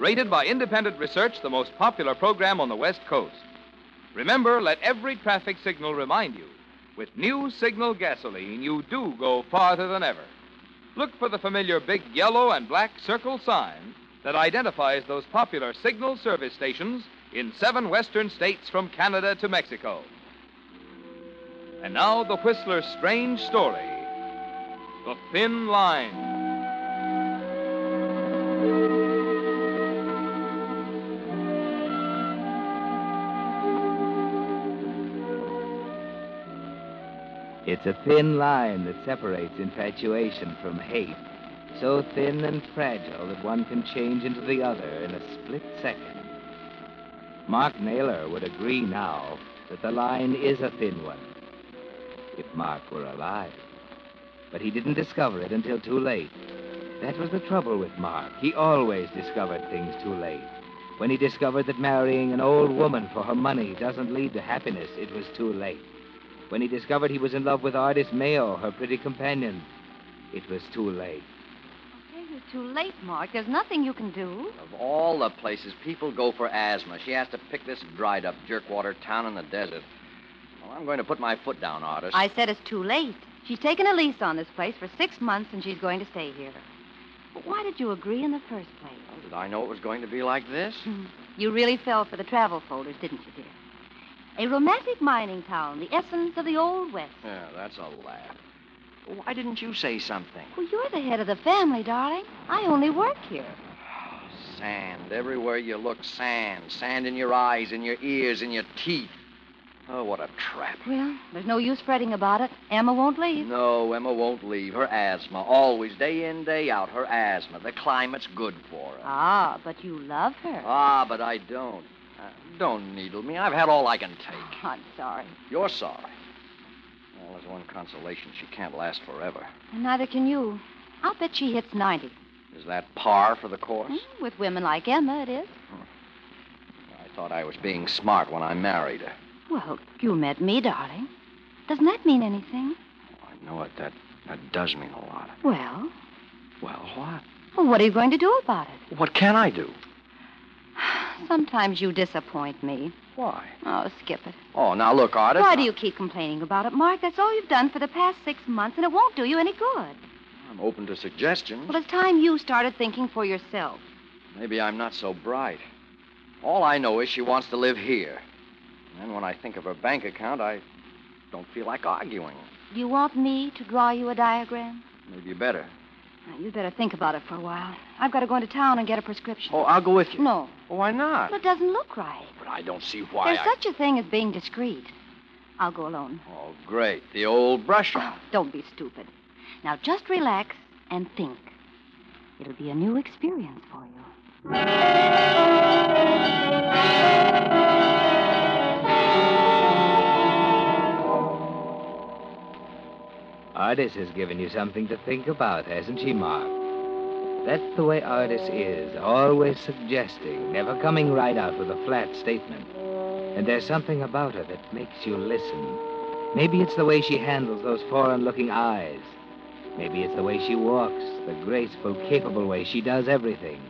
Rated by independent research, the most popular program on the West Coast. Remember, let every traffic signal remind you with new Signal gasoline, you do go farther than ever. Look for the familiar big yellow and black circle sign that identifies those popular Signal service stations in seven western states from Canada to Mexico. And now, the Whistler's strange story The Thin Line. It's a thin line that separates infatuation from hate. So thin and fragile that one can change into the other in a split second. Mark Naylor would agree now that the line is a thin one. If Mark were alive. But he didn't discover it until too late. That was the trouble with Mark. He always discovered things too late. When he discovered that marrying an old woman for her money doesn't lead to happiness, it was too late. When he discovered he was in love with Artis Mayo, her pretty companion, it was too late. Okay, you're too late, Mark. There's nothing you can do. Of all the places people go for asthma, she has to pick this dried up jerkwater town in the desert. Well, I'm going to put my foot down, Artis. I said it's too late. She's taken a lease on this place for six months, and she's going to stay here. But why did you agree in the first place? Well, did I know it was going to be like this? Hmm. You really fell for the travel folders, didn't you, dear? A romantic mining town, the essence of the Old West. Yeah, that's a laugh. Why didn't you say something? Well, you're the head of the family, darling. I only work here. Sand. Everywhere you look, sand. Sand in your eyes, in your ears, in your teeth. Oh, what a trap. Well, there's no use fretting about it. Emma won't leave. No, Emma won't leave. Her asthma. Always, day in, day out, her asthma. The climate's good for her. Ah, but you love her. Ah, but I don't. Uh, don't needle me. I've had all I can take. I'm sorry. You're sorry. Well, there's one consolation. She can't last forever. And neither can you. I'll bet she hits 90. Is that par for the course? Hmm, With women like Emma, it is. I thought I was being smart when I married her. Well, you met me, darling. Doesn't that mean anything? I know it. That, that does mean a lot. Well, Well, what? well, what are you going to do about it? What can I do? Sometimes you disappoint me. Why? Oh, skip it. Oh, now look, Artis. Why do you keep complaining about it, Mark? That's all you've done for the past six months, and it won't do you any good. I'm open to suggestions. Well, it's time you started thinking for yourself. Maybe I'm not so bright. All I know is she wants to live here. And then when I think of her bank account, I don't feel like arguing. Do you want me to draw you a diagram? Maybe better. Now, you'd better think about it for a while. I've got to go into town and get a prescription. Oh, I'll go with you. No. Oh, why not? Well, it doesn't look right. But I don't see why. There's I... such a thing as being discreet. I'll go alone. Oh, great. The old brush off. Oh, don't be stupid. Now, just relax and think. It'll be a new experience for you. Artis has given you something to think about, hasn't she, Mark? That's the way Artis is, always suggesting, never coming right out with a flat statement. And there's something about her that makes you listen. Maybe it's the way she handles those foreign looking eyes. Maybe it's the way she walks, the graceful, capable way she does everything.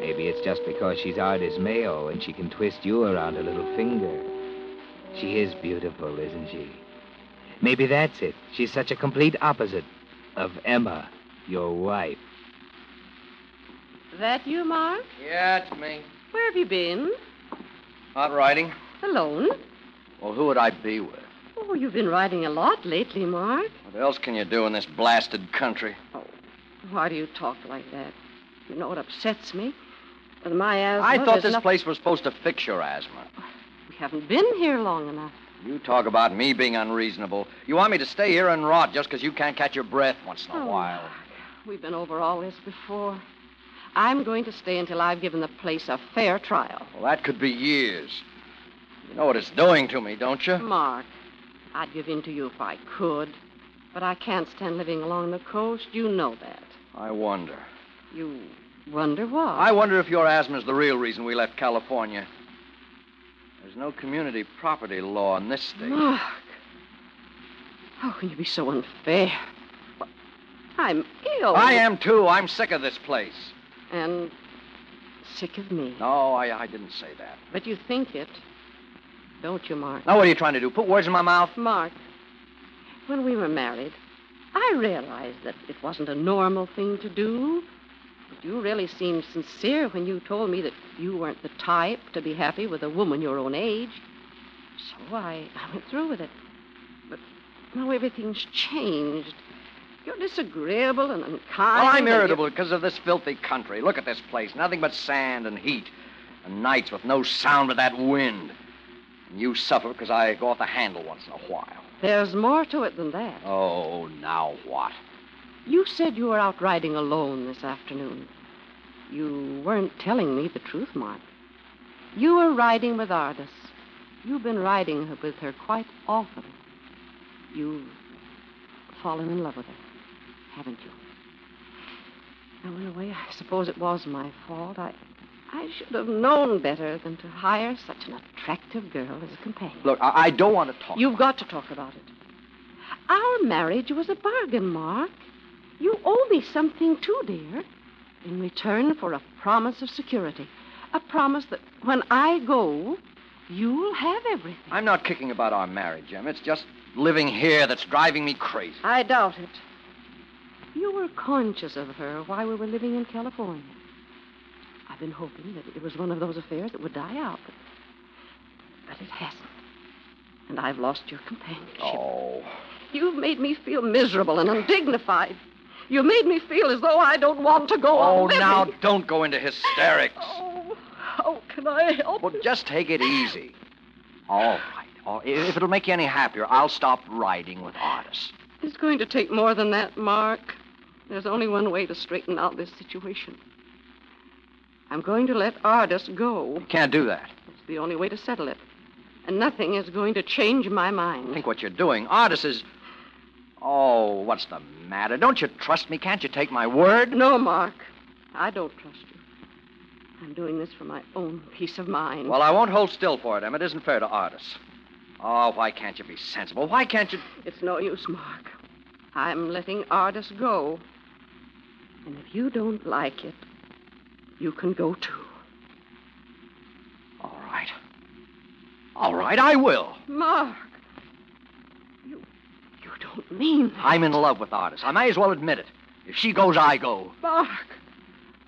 Maybe it's just because she's Artis Mayo and she can twist you around her little finger. She is beautiful, isn't she? Maybe that's it. She's such a complete opposite of Emma, your wife. That you, Mark? Yeah, it's me. Where have you been? Out riding. Alone? Well, who would I be with? Oh, you've been riding a lot lately, Mark. What else can you do in this blasted country? Oh, why do you talk like that? You know what upsets me? With my asthma. I thought this noth- place was supposed to fix your asthma. We haven't been here long enough. You talk about me being unreasonable. You want me to stay here and rot just because you can't catch your breath once in a Oh, while. Mark, We've been over all this before. I'm going to stay until I've given the place a fair trial. Well, that could be years. You know what it's doing to me, don't you? Mark, I'd give in to you if I could. But I can't stand living along the coast. You know that. I wonder. You wonder why. I wonder if your asthma's the real reason we left California. There's no community property law in this state. Mark. How can you be so unfair? I'm ill. I am too. I'm sick of this place. And sick of me. No, I, I didn't say that. But you think it. Don't you, Mark? Now, what are you trying to do? Put words in my mouth? Mark, when we were married, I realized that it wasn't a normal thing to do. You really seemed sincere when you told me that you weren't the type to be happy with a woman your own age. So I, I went through with it. But now everything's changed. You're disagreeable and unkind. Well, I'm irritable because of this filthy country. Look at this place. Nothing but sand and heat. And nights with no sound but that wind. And you suffer because I go off the handle once in a while. There's more to it than that. Oh, now what? You said you were out riding alone this afternoon. You weren't telling me the truth, Mark. You were riding with Ardis. You've been riding with her quite often. You've fallen in love with her, haven't you? Now, in a way, I suppose it was my fault. I, I should have known better than to hire such an attractive girl as a companion. Look, I, I don't want to talk. You've got to talk about it. Our marriage was a bargain, Mark. You owe me something too, dear, in return for a promise of security. A promise that when I go, you'll have everything. I'm not kicking about our marriage, Em. It's just living here that's driving me crazy. I doubt it. You were conscious of her while we were living in California. I've been hoping that it was one of those affairs that would die out, but, but it hasn't. And I've lost your companionship. Oh. You've made me feel miserable and undignified. You made me feel as though I don't want to go Oh, on living. now don't go into hysterics. Oh, how can I help Well, it? just take it easy. All right. All, if it'll make you any happier, I'll stop riding with Artis. It's going to take more than that, Mark. There's only one way to straighten out this situation. I'm going to let Artis go. You can't do that. It's the only way to settle it. And nothing is going to change my mind. Think what you're doing. Artis is. Oh, what's the matter? Don't you trust me? Can't you take my word? No, Mark. I don't trust you. I'm doing this for my own peace of mind. Well, I won't hold still for it, Em. It isn't fair to Artis. Oh, why can't you be sensible? Why can't you. It's no use, Mark. I'm letting Ardis go. And if you don't like it, you can go too. All right. All right, I will. Mark, don't mean that. I'm in love with Artis. I may as well admit it. If she goes, I go. Mark,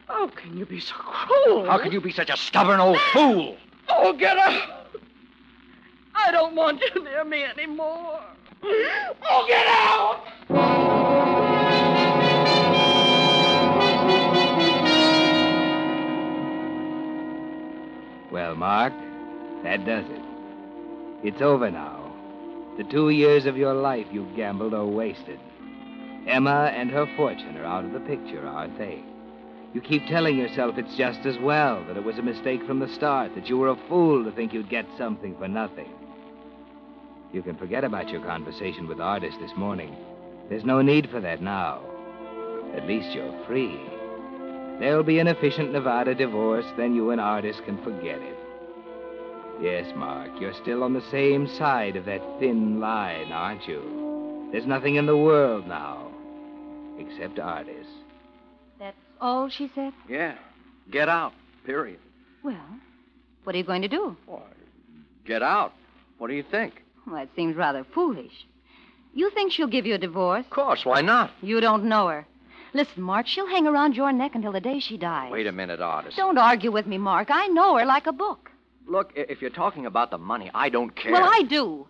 how can you be so cruel? How can you be such a stubborn old fool? Oh, get out! I don't want you near me anymore. Oh, get out! Well, Mark, that does it. It's over now. The two years of your life you've gambled are wasted. Emma and her fortune are out of the picture, aren't they? You keep telling yourself it's just as well, that it was a mistake from the start, that you were a fool to think you'd get something for nothing. You can forget about your conversation with Artis this morning. There's no need for that now. At least you're free. There'll be an efficient Nevada divorce, then you and Artis can forget it. Yes, Mark, you're still on the same side of that thin line, aren't you? There's nothing in the world now, except Artis. That's all she said? Yeah. Get out. Period. Well, what are you going to do? Why, get out. What do you think? Well, it seems rather foolish. You think she'll give you a divorce? Of course, why not? You don't know her. Listen, Mark, she'll hang around your neck until the day she dies. Wait a minute, Artis. Don't argue with me, Mark. I know her like a book. Look, if you're talking about the money, I don't care. Well, I do.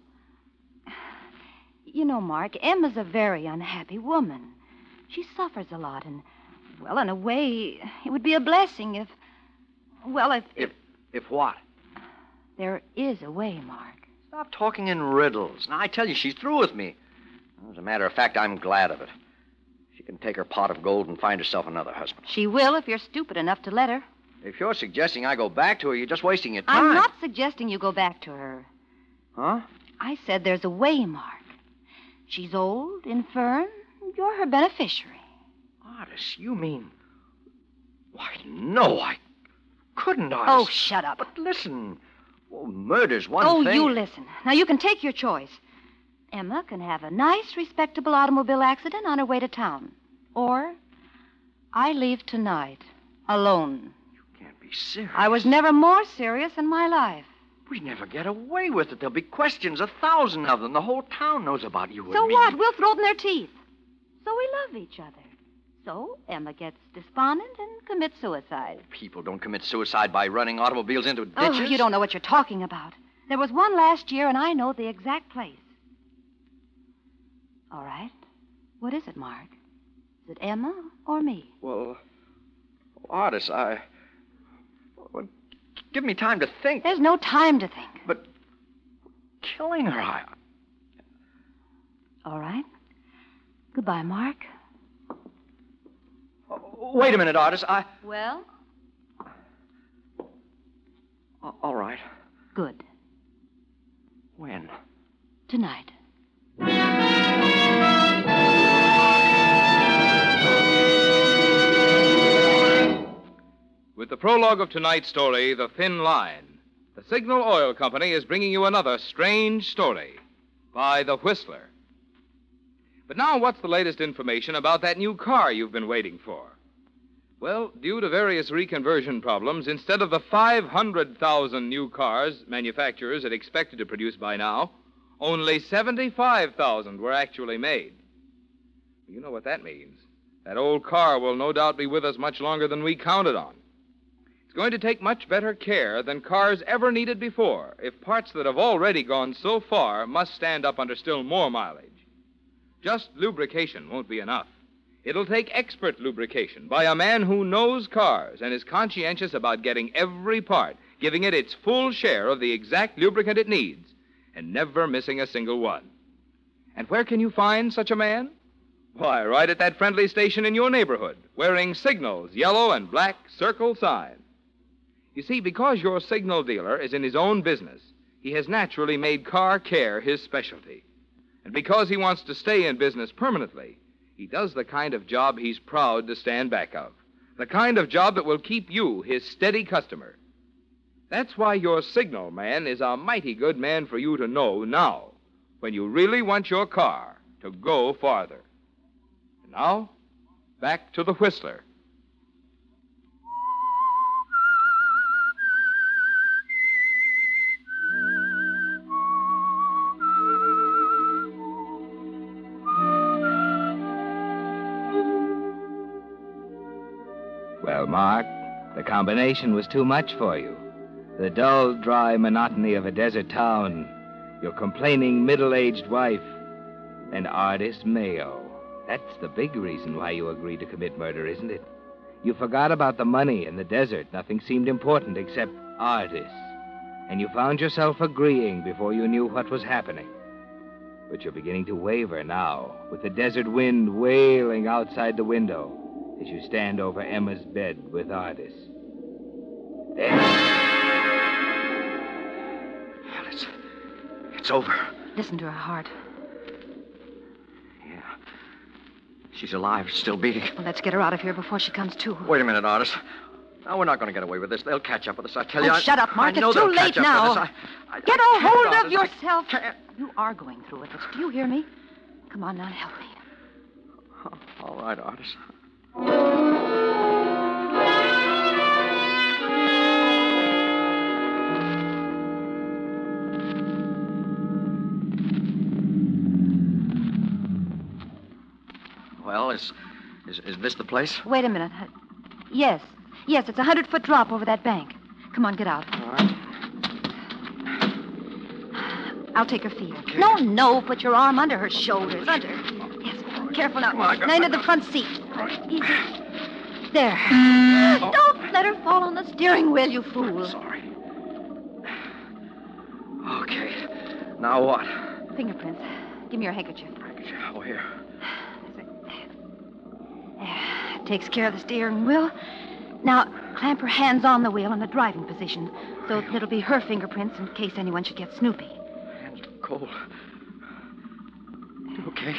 You know, Mark, Emma's a very unhappy woman. She suffers a lot, and, well, in a way, it would be a blessing if, well, if, If if what? there is a way, Mark. Stop talking in riddles. Now, I tell you, she's through with me. As a matter of fact, I'm glad of it. She can take her pot of gold and find herself another husband. She will if you're stupid enough to let her. If you're suggesting I go back to her, you're just wasting your time. I'm not suggesting you go back to her. Huh? I said there's a way, Mark. She's old, infirm. You're her beneficiary. Artis, you mean. Why, no, I couldn't, Artis. Oh, shut up. But listen. Well, murder's one oh, thing. Oh, you listen. Now, you can take your choice. Emma can have a nice, respectable automobile accident on her way to town. Or I leave tonight, alone. Be serious. I was never more serious in my life. We never get away with it. There'll be questions, a thousand of them. The whole town knows about you and So me. what? We'll throw it in their teeth. So we love each other. So Emma gets despondent and commits suicide. People don't commit suicide by running automobiles into oh, ditches. Oh, you don't know what you're talking about. There was one last year, and I know the exact place. All right. What is it, Mark? Is it Emma or me? Well, Artis, I. Give me time to think. There's no time to think. But killing her, I. All right. Goodbye, Mark. Oh, Wait a minute, Artis. I. Well? All right. Good. When? Tonight. With the prologue of tonight's story, The Thin Line, the Signal Oil Company is bringing you another strange story by The Whistler. But now, what's the latest information about that new car you've been waiting for? Well, due to various reconversion problems, instead of the 500,000 new cars manufacturers had expected to produce by now, only 75,000 were actually made. You know what that means. That old car will no doubt be with us much longer than we counted on. It's going to take much better care than cars ever needed before if parts that have already gone so far must stand up under still more mileage. Just lubrication won't be enough. It'll take expert lubrication by a man who knows cars and is conscientious about getting every part, giving it its full share of the exact lubricant it needs, and never missing a single one. And where can you find such a man? Why, right at that friendly station in your neighborhood, wearing Signal's yellow and black circle sign. You see, because your signal dealer is in his own business, he has naturally made car care his specialty. And because he wants to stay in business permanently, he does the kind of job he's proud to stand back of. The kind of job that will keep you his steady customer. That's why your signal man is a mighty good man for you to know now, when you really want your car to go farther. And now, back to the Whistler. Well, Mark, the combination was too much for you. The dull, dry monotony of a desert town, your complaining middle aged wife, and Artis Mayo. That's the big reason why you agreed to commit murder, isn't it? You forgot about the money and the desert. Nothing seemed important except Artis. And you found yourself agreeing before you knew what was happening. But you're beginning to waver now, with the desert wind wailing outside the window as you stand over Emma's bed with Artis. There. Well, it's. It's over. Listen to her heart. Yeah. She's alive, still beating. Well, let's get her out of here before she comes to. Wait a minute, Artis. No, we're not going to get away with this. They'll catch up with us. I tell Oh, you. I- shut up, Mark. I It's too late now. I, I, Get a hold of Artis. I yourself. You are going through with this. Do you hear me? Come on now, help me. All right, Artis. Well, is, is is this the place? Wait a minute. Yes. Yes, it's a hundred foot drop over that bank. Come on, get out. All right. I'll take her feet. No, no. Put your arm under her shoulders. Under. Yes. Careful now. Come on, I got now into my- the front seat. Easy. There. Mm. Don't let her fall on the steering wheel, you fool. I'm Sorry. Okay. Now what? Fingerprints. Give me your handkerchief. Handkerchief? Oh, here. There. Takes care of the steering wheel. Now, clamp her hands on the wheel in the driving position so it'll be her fingerprints in case anyone should get snoopy. Hands are cold. Okay.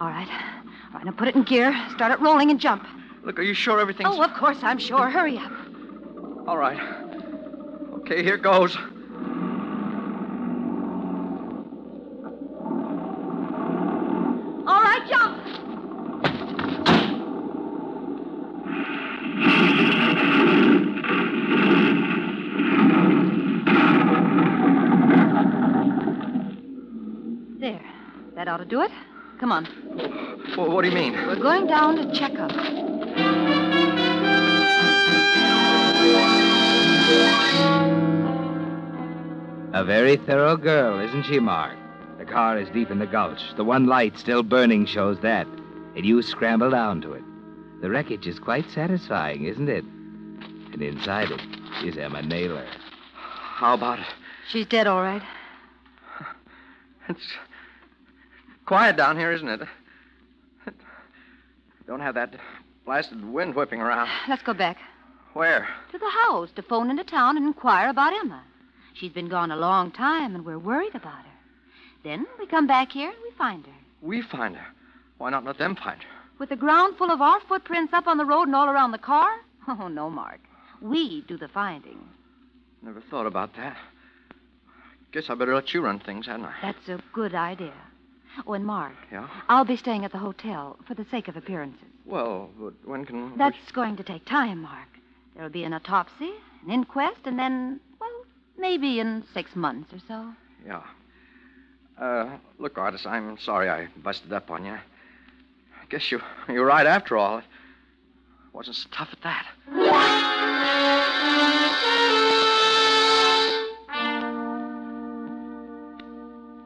All right. Now put it in gear. Start it rolling and jump. Look, are you sure everything's... Oh, of course, I'm sure. Hurry up. All right. Okay, here goes. All right, jump. There. That ought to do it. Come on. Well, what do you mean? We're going down to check up. A very thorough girl, isn't she, Mark? The car is deep in the gulch. The one light still burning shows that. And you scramble down to it. The wreckage is quite satisfying, isn't it? And inside it is Emma Naylor. How about it? She's dead, all right. It's quiet down here, isn't it? Don't have that blasted wind whipping around. Let's go back Where? to the house to phone into town and inquire about Emma. She's been gone a long time, and we're worried about her. Then we come back here and we find her. We find her. Why not let them find her? With the ground full of our footprints up on the road and all around the car? Oh, no, Mark. We do the finding. Never thought about that. Guess I better let you run things, hadn't I? That's a good idea. Oh, and Mark, Yeah? I'll be staying at the hotel for the sake of appearances. Well, but when can... we- That's going to take time, Mark. There'll be an autopsy, an inquest, and then, well, maybe in six months or so. Yeah. Uh, look, Artis, I'm sorry I busted up on you. I guess you, you're right after all. It wasn't so tough at that.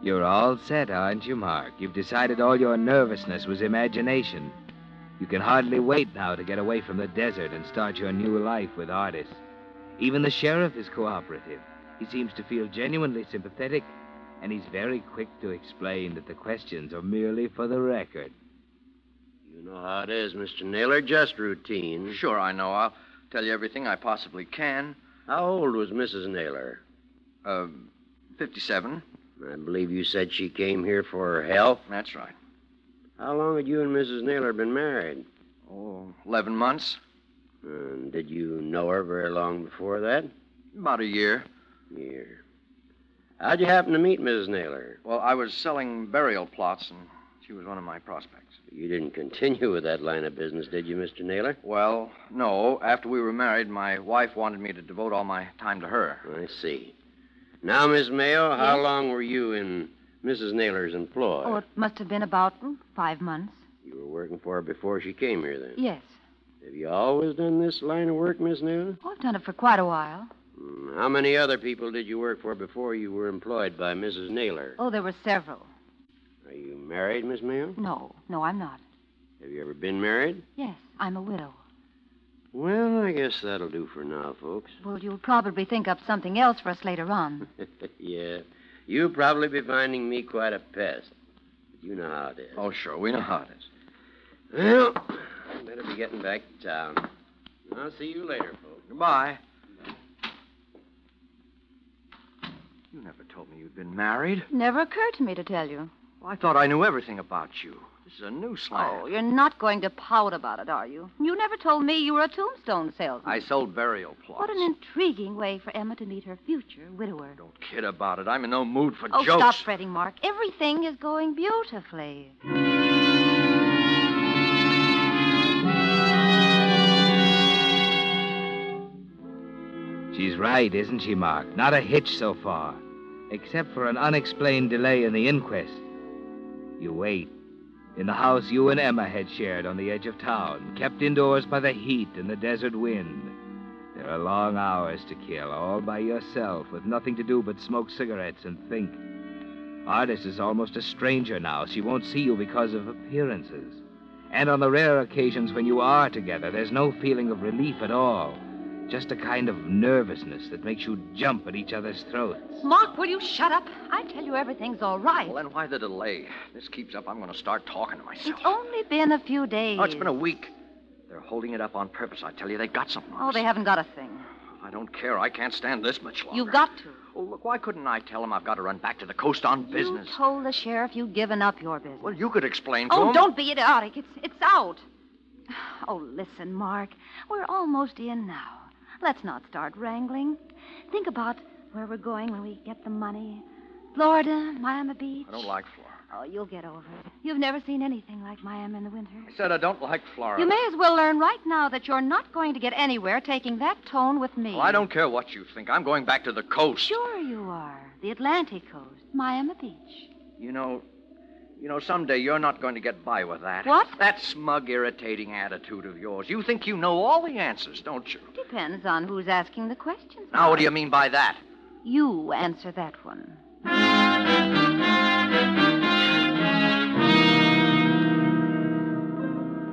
You're all set, aren't you, Mark? You've decided all your nervousness was imagination. You can hardly wait now to get away from the desert and start your new life with Artis. Even the sheriff is cooperative. He seems to feel genuinely sympathetic, and he's very quick to explain that the questions are merely for the record. You know how it is, Mr. Naylor. Just routine. Sure, I know. I'll tell you everything I possibly can. How old was Mrs. Naylor? Uh, 57. I believe you said she came here for her health. That's right. How long had you and Mrs. Naylor been married? Oh, 11 months. And did you know her very long before that? About a year. Year. How'd you happen to meet Mrs. Naylor? Well, I was selling burial plots, and she was one of my prospects. You didn't continue with that line of business, did you, Mr. Naylor? Well, no. After we were married, my wife wanted me to devote all my time to her. I see. Now, Miss Mayo, how Yes? long were you in Mrs. Naylor's employ? Oh, it must have been about five months. You were working for her before she came here, then? Yes. Have you always done this line of work, Miss Naylor? Oh, I've done it for quite a while. Hmm, How many other people did you work for before you were employed by Mrs. Naylor? Oh, there were several. Are you married, Miss Mayo? No, no, I'm not. Have you ever been married? Yes, I'm a widow. Well, I guess that'll do for now, folks. Well, you'll probably think up something else for us later on. yeah. You'll probably be finding me quite a pest. But you know how it is. Oh, sure. We know how it is. Well, I better be getting back to town. I'll see you later, folks. Goodbye. You never told me you'd been married. Never occurred to me to tell you. Well, I thought I knew everything about you. This is a new Oh, you're not going to pout about it, are you? You never told me you were a tombstone salesman. I sold burial plots. What an intriguing way for Emma to meet her future widower. Don't kid about it. I'm in no mood for Oh, jokes. stop fretting, Mark. Everything is going beautifully. She's right, isn't she, Mark? Not a hitch so far. Except for an unexplained delay in the inquest. You wait. In the house you and Emma had shared on the edge of town, kept indoors by the heat and the desert wind. There are long hours to kill, all by yourself, with nothing to do but smoke cigarettes and think. Artis is almost a stranger now. She won't see you because of appearances. And on the rare occasions when you are together, there's no feeling of relief at all. Just a kind of nervousness that makes you jump at each other's throats. Mark, will you shut up? I tell you everything's all right. Well, then why the delay? This keeps up, I'm going to start talking to myself. It's only been a few days. Oh, it's been a week. They're holding it up on purpose. I tell you, they've got something on Oh, they haven't got a thing. I don't care. I can't stand this much longer. You've got to. Oh, look, why couldn't I tell them I've got to run back to the coast on business? You told the sheriff you'd given up your business. Well, you could explain to Oh, him. don't be idiotic. It's it's out. Oh, listen, Mark. We're almost in now. Let's not start wrangling. Think about where we're going when we get the money. Florida, Miami Beach. I don't like Florida. Oh, you'll get over it. You've never seen anything like Miami in the winter. I said I don't like Florida. You may as well learn right now that you're not going to get anywhere taking that tone with me. Well, I don't care what you think. I'm going back to the coast. Sure you are. The Atlantic coast, Miami Beach. You know, you know, someday you're not going to get by with that. What? That smug, irritating attitude of yours. You think you know all the answers, don't you? Depends on who's asking the questions. Now, what do you mean by that? You answer that one.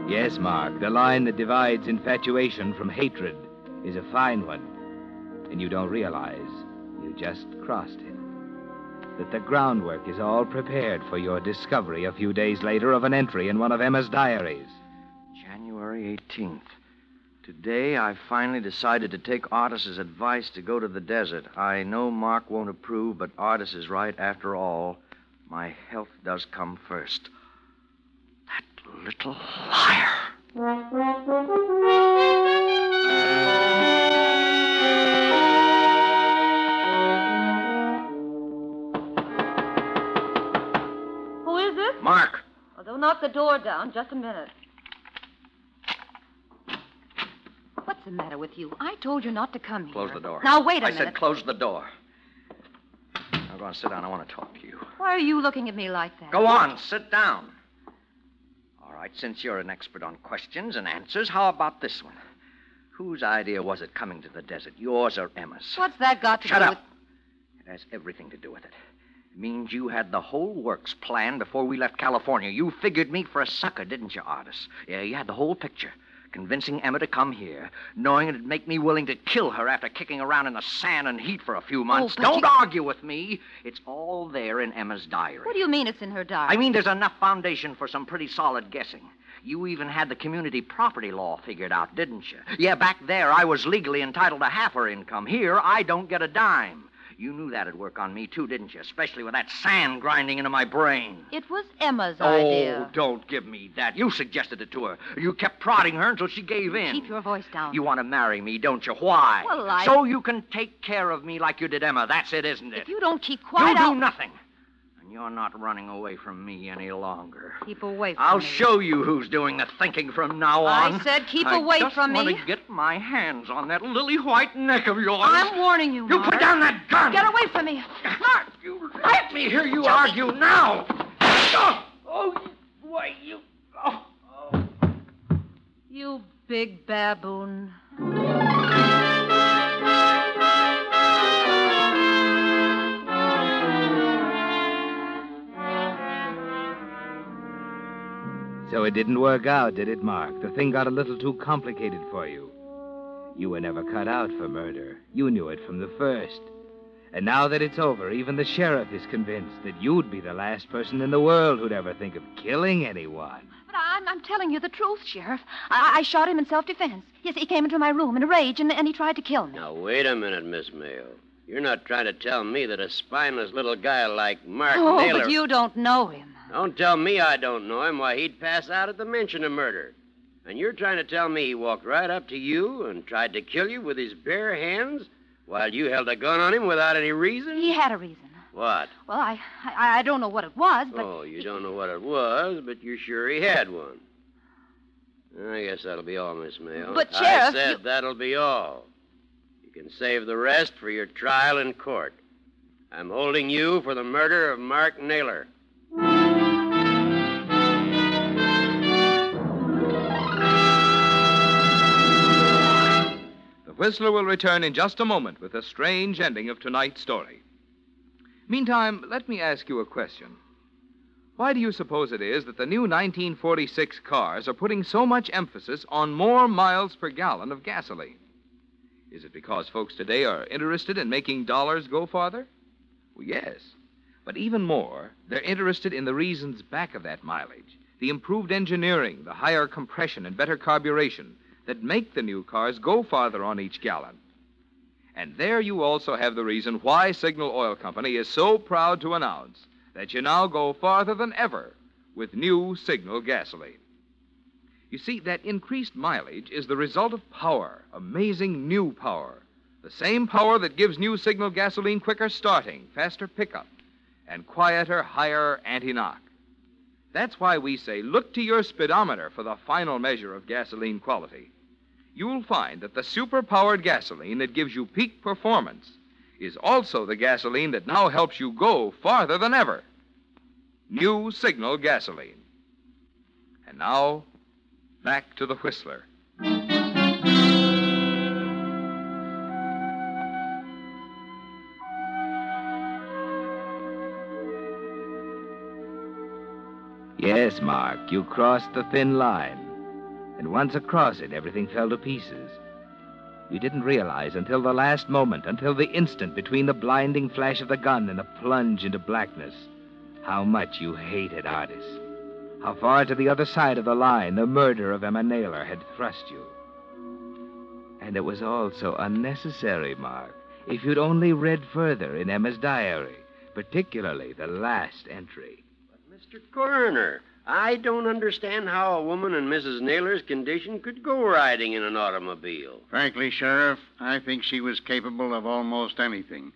Yes, Mark, the line that divides infatuation from hatred is a fine one. And you don't realize you just crossed it. That the groundwork is all prepared for your discovery a few days later of an entry in one of Emma's diaries. January 18th. Today, I finally decided to take Artis's advice to go to the desert. I know Mark won't approve, but Artis is right after all. My health does come first. That little liar. Knock the door down. Just a minute. What's the matter with you? I told you not to come here. Close the door. Now, wait a I minute. I said close the door. Now go on, sit down. I want to talk to you. Why are you looking at me like that? Go on, sit down. All right, since you're an expert on questions and answers, how about this one? Whose idea was it coming to the desert, yours or Emma's? What's that got to do with it? Shut do up. with... It has everything to do with it. Means you had the whole works planned before we left California. You figured me for a sucker, didn't you, Artis? Yeah, you had the whole picture. Convincing Emma to come here, knowing it'd make me willing to kill her after kicking around in the sand and heat for a few oh, months. but Don't you- argue with me. It's all there in Emma's diary. What do you mean it's in her diary? I mean, there's enough foundation for some pretty solid guessing. You even had the community property law figured out, didn't you? Yeah, back there, I was legally entitled to half her income. Here, I don't get a dime. You knew that'd work on me, too, didn't you? Especially with that sand grinding into my brain. It was Emma's Oh, idea. Oh, don't give me that. You suggested it to her. You kept prodding her until she gave in. Keep your voice down. You want to marry me, don't you? Why? Well, I- So you can take care of me like you did Emma. That's it, isn't it? If you don't keep quiet, you do I'll... nothing. You're not running away from me any longer. Keep away from I'll me. show you who's doing the thinking from now on. I said keep I away from me. I want to get my hands on that lily white neck of yours. I'm warning you, You Mark. put down that gun. Get away from me. Mark! You let me hear you argue now. Oh, oh, you- why you? Oh, oh. You big baboon. So it didn't work out, did it, Mark? The thing got a little too complicated for you. You were never cut out for murder. You knew it from the first. And now that it's over, even the sheriff is convinced that you'd be the last person in the world who'd ever think of killing anyone. But I'm, I'm telling you the truth, Sheriff. I, I shot him in self-defense. Yes, he came into my room in a rage, and, and he tried to kill me. Now, wait a minute, Miss Mayo. You're not trying to tell me that a spineless little guy like Mark oh, Naylor... but you don't know him. Don't tell me I don't know him. Why, he'd pass out at the mention of murder. And you're trying to tell me he walked right up to you and tried to kill you with his bare hands while you held a gun on him without any reason? He had a reason. What? Well, I, I, I don't know what it was, but oh, you don't know what it was, but you're sure he had one. I guess that'll be all, Miss Mayo. But, Sheriff. I said you- that'll be all. You can save the rest for your trial in court. I'm holding you for the murder of Mark Naylor. Whistler will return in just a moment with a strange ending of tonight's story. Meantime, let me ask you a question. Why do you suppose it is that the new 1946 cars are putting so much emphasis on more miles per gallon of gasoline? Is it because folks today are interested in making dollars go farther? Well, yes. But even more, they're interested in the reasons back of that mileage the improved engineering, the higher compression, and better carburation that make the new cars go farther on each gallon. And there you also have the reason why Signal Oil Company is so proud to announce that you now go farther than ever with new Signal gasoline. You see, that increased mileage is the result of power, amazing new power. The same power that gives new Signal gasoline quicker starting, faster pickup, and quieter, higher anti knock. That's why we say look to your speedometer for the final measure of gasoline quality. You'll find that the super-powered gasoline that gives you peak performance is also the gasoline that now helps you go farther than ever. New Signal gasoline. And now, back to the Whistler. Yes, Mark, you crossed the thin line. And once across it, everything fell to pieces. You didn't realize until the last moment, until the instant between the blinding flash of the gun and the plunge into blackness, how much you hated Artis. How far to the other side of the line the murder of Emma Naylor had thrust you. And it was all so unnecessary, Mark. If you'd only read further in Emma's diary, particularly the last entry. But, Mr. Coroner, I don't understand how a woman in Mrs. Naylor's condition could go riding in an automobile. Frankly, Sheriff, I think she was capable of almost anything.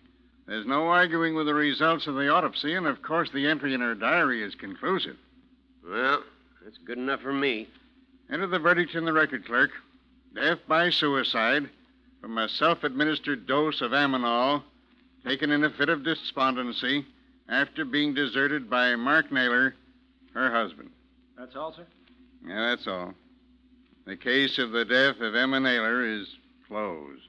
There's no arguing with the results of the autopsy, and of course the entry in her diary is conclusive. Well, that's good enough for me. Enter the verdict in the record, clerk. Death by suicide from a self administered dose of Aminol taken in a fit of despondency after being deserted by Mark Naylor, her husband. That's all, sir? Yeah, that's all. The case of the death of Emma Naylor is closed.